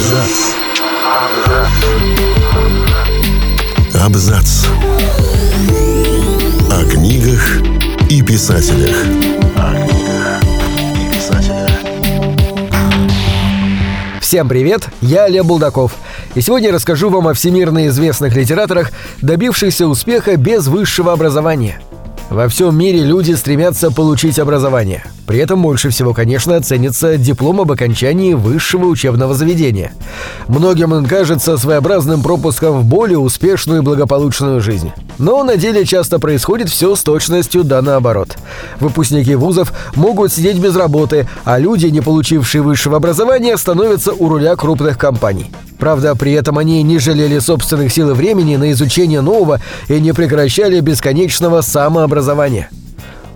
Абзац. Абзац. О книгах и писателях. О книгах и писателях. Всем привет, я Олег Булдаков. И сегодня я расскажу вам о всемирно известных литераторах, добившихся успеха без высшего образования. Во всем мире люди стремятся получить образование. При этом больше всего, конечно, ценится диплом об окончании высшего учебного заведения. Многим он кажется своеобразным пропуском в более успешную и благополучную жизнь. Но на деле часто происходит все с точностью да наоборот. Выпускники вузов могут сидеть без работы, а люди, не получившие высшего образования, становятся у руля крупных компаний. Правда, при этом они не жалели собственных сил и времени на изучение нового и не прекращали бесконечного самообразования.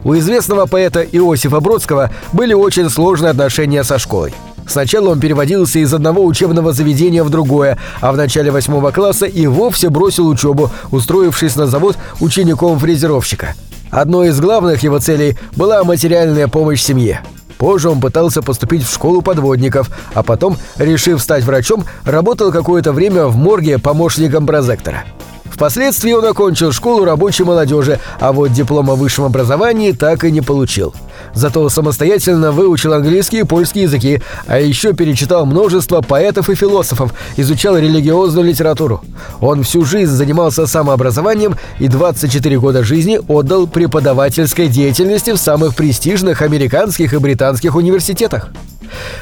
У известного поэта Иосифа Бродского были очень сложные отношения со школой. Сначала он переводился из одного учебного заведения в другое, а в начале восьмого класса и вовсе бросил учебу, устроившись на завод учеником фрезеровщика. Одной из главных его целей была материальная помощь семье. Позже он пытался поступить в школу подводников, а потом, решив стать врачом, работал какое-то время в морге помощником прозектора. Впоследствии он окончил школу рабочей молодежи, а вот диплом о высшем образовании так и не получил. Зато самостоятельно выучил английский и польский языки, а еще перечитал множество поэтов и философов, изучал религиозную литературу. Он всю жизнь занимался самообразованием и 24 года жизни отдал преподавательской деятельности в самых престижных американских и британских университетах.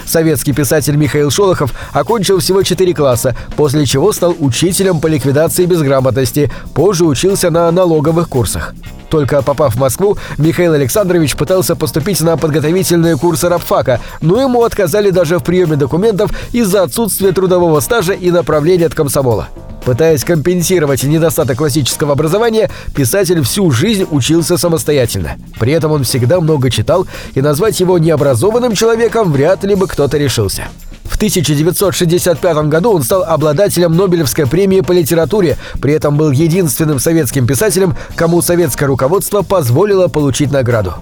Советский писатель Михаил Шолохов окончил всего 4 класса, после чего стал учителем по ликвидации безграмотности, позже учился на налоговых курсах. Только попав в Москву, Михаил Александрович пытался поступить на подготовительные курсы рабфака, но ему отказали даже в приеме документов из-за отсутствия трудового стажа и направления от комсомола. Пытаясь компенсировать недостаток классического образования, писатель всю жизнь учился самостоятельно. При этом он всегда много читал, и назвать его необразованным человеком вряд ли бы кто-то решился. В 1965 году он стал обладателем Нобелевской премии по литературе, при этом был единственным советским писателем, кому советское руководство позволило получить награду.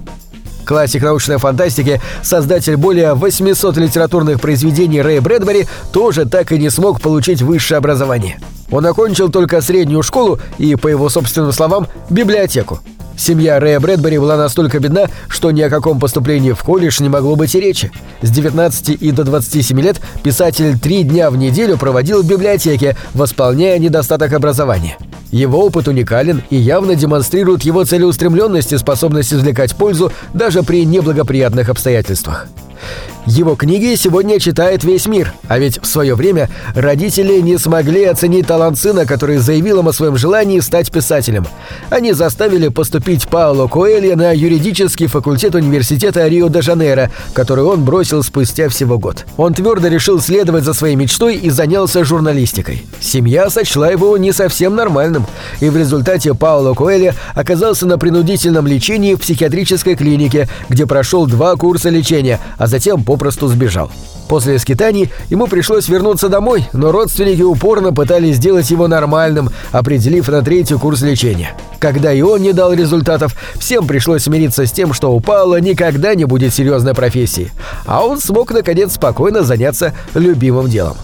Классик научной фантастики, создатель более 800 литературных произведений Рэй Брэдбери, тоже так и не смог получить высшее образование. Он окончил только среднюю школу и, по его собственным словам, библиотеку. Семья Рэя Брэдбери была настолько бедна, что ни о каком поступлении в колледж не могло быть и речи. С 19 и до 27 лет писатель три дня в неделю проводил в библиотеке, восполняя недостаток образования. Его опыт уникален и явно демонстрирует его целеустремленность и способность извлекать пользу даже при неблагоприятных обстоятельствах. Его книги сегодня читает весь мир, а ведь в свое время родители не смогли оценить талант сына, который заявил им о своем желании стать писателем. Они заставили поступить Пауло Коэлья на юридический факультет университета Рио-де-Жанейро, который он бросил спустя всего год. Он твердо решил следовать за своей мечтой и занялся журналистикой. Семья сочла его не совсем нормальным, и в результате Пауло Коэлья оказался на принудительном лечении в психиатрической клинике, где прошел два курса лечения, а затем попросту сбежал. После скитаний ему пришлось вернуться домой, но родственники упорно пытались сделать его нормальным, определив на третий курс лечения. Когда и он не дал результатов, всем пришлось смириться с тем, что у Паула никогда не будет серьезной профессии, а он смог наконец спокойно заняться любимым делом.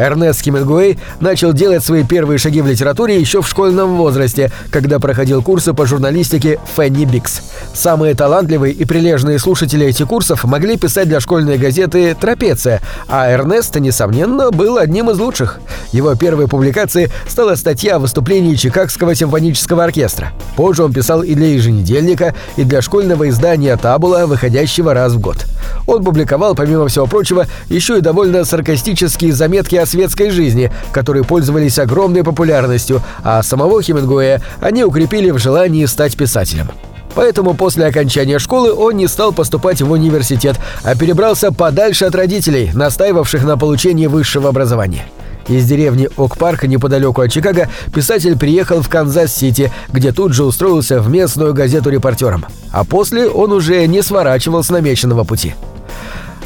Эрнест Хемингуэй начал делать свои первые шаги в литературе еще в школьном возрасте, когда проходил курсы по журналистике Фенни Бикс. Самые талантливые и прилежные слушатели этих курсов могли писать для школьной газеты «Трапеция», а Эрнест, несомненно, был одним из лучших. Его первой публикацией стала статья о выступлении Чикагского симфонического оркестра. Позже он писал и для еженедельника, и для школьного издания «Табула», выходящего раз в год. Он публиковал, помимо всего прочего, еще и довольно саркастические заметки о светской жизни, которые пользовались огромной популярностью, а самого Хемингуэя они укрепили в желании стать писателем. Поэтому после окончания школы он не стал поступать в университет, а перебрался подальше от родителей, настаивавших на получении высшего образования. Из деревни Ок-Парк неподалеку от Чикаго писатель приехал в Канзас-Сити, где тут же устроился в местную газету репортером. А после он уже не сворачивал с намеченного пути.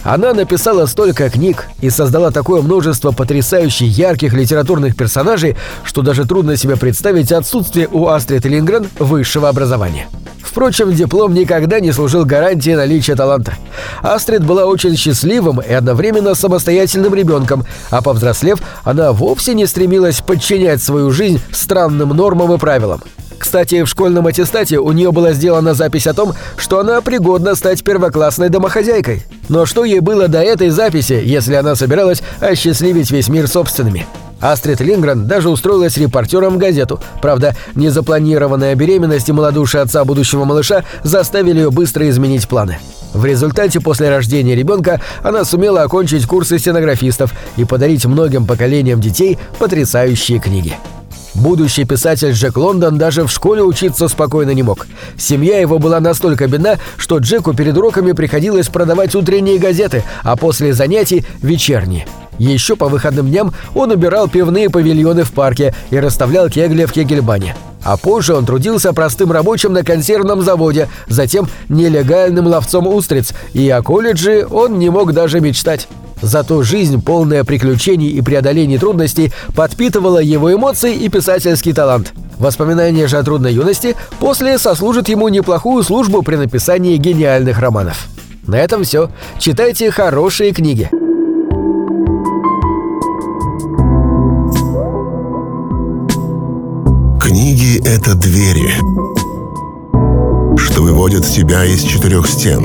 Она написала столько книг и создала такое множество потрясающе ярких литературных персонажей, что даже трудно себе представить отсутствие у Астрид Лингрен высшего образования. Впрочем, диплом никогда не служил гарантией наличия таланта. Астрид была очень счастливым и одновременно самостоятельным ребенком, а повзрослев, она вовсе не стремилась подчинять свою жизнь странным нормам и правилам. Кстати, в школьном аттестате у нее была сделана запись о том, что она пригодна стать первоклассной домохозяйкой. Но что ей было до этой записи, если она собиралась осчастливить весь мир собственными? Астрид Лингрен даже устроилась репортером в газету. Правда, незапланированная беременность и малодушие отца будущего малыша заставили ее быстро изменить планы. В результате после рождения ребенка она сумела окончить курсы стенографистов и подарить многим поколениям детей потрясающие книги. Будущий писатель Джек Лондон даже в школе учиться спокойно не мог. Семья его была настолько бедна, что Джеку перед уроками приходилось продавать утренние газеты, а после занятий – вечерние. Еще по выходным дням он убирал пивные павильоны в парке и расставлял кегли в кегельбане. А позже он трудился простым рабочим на консервном заводе, затем нелегальным ловцом устриц, и о колледже он не мог даже мечтать. Зато жизнь, полная приключений и преодолений трудностей, подпитывала его эмоции и писательский талант. Воспоминания же о трудной юности после сослужат ему неплохую службу при написании гениальных романов. На этом все. Читайте хорошие книги. Книги — это двери, что выводят тебя из четырех стен.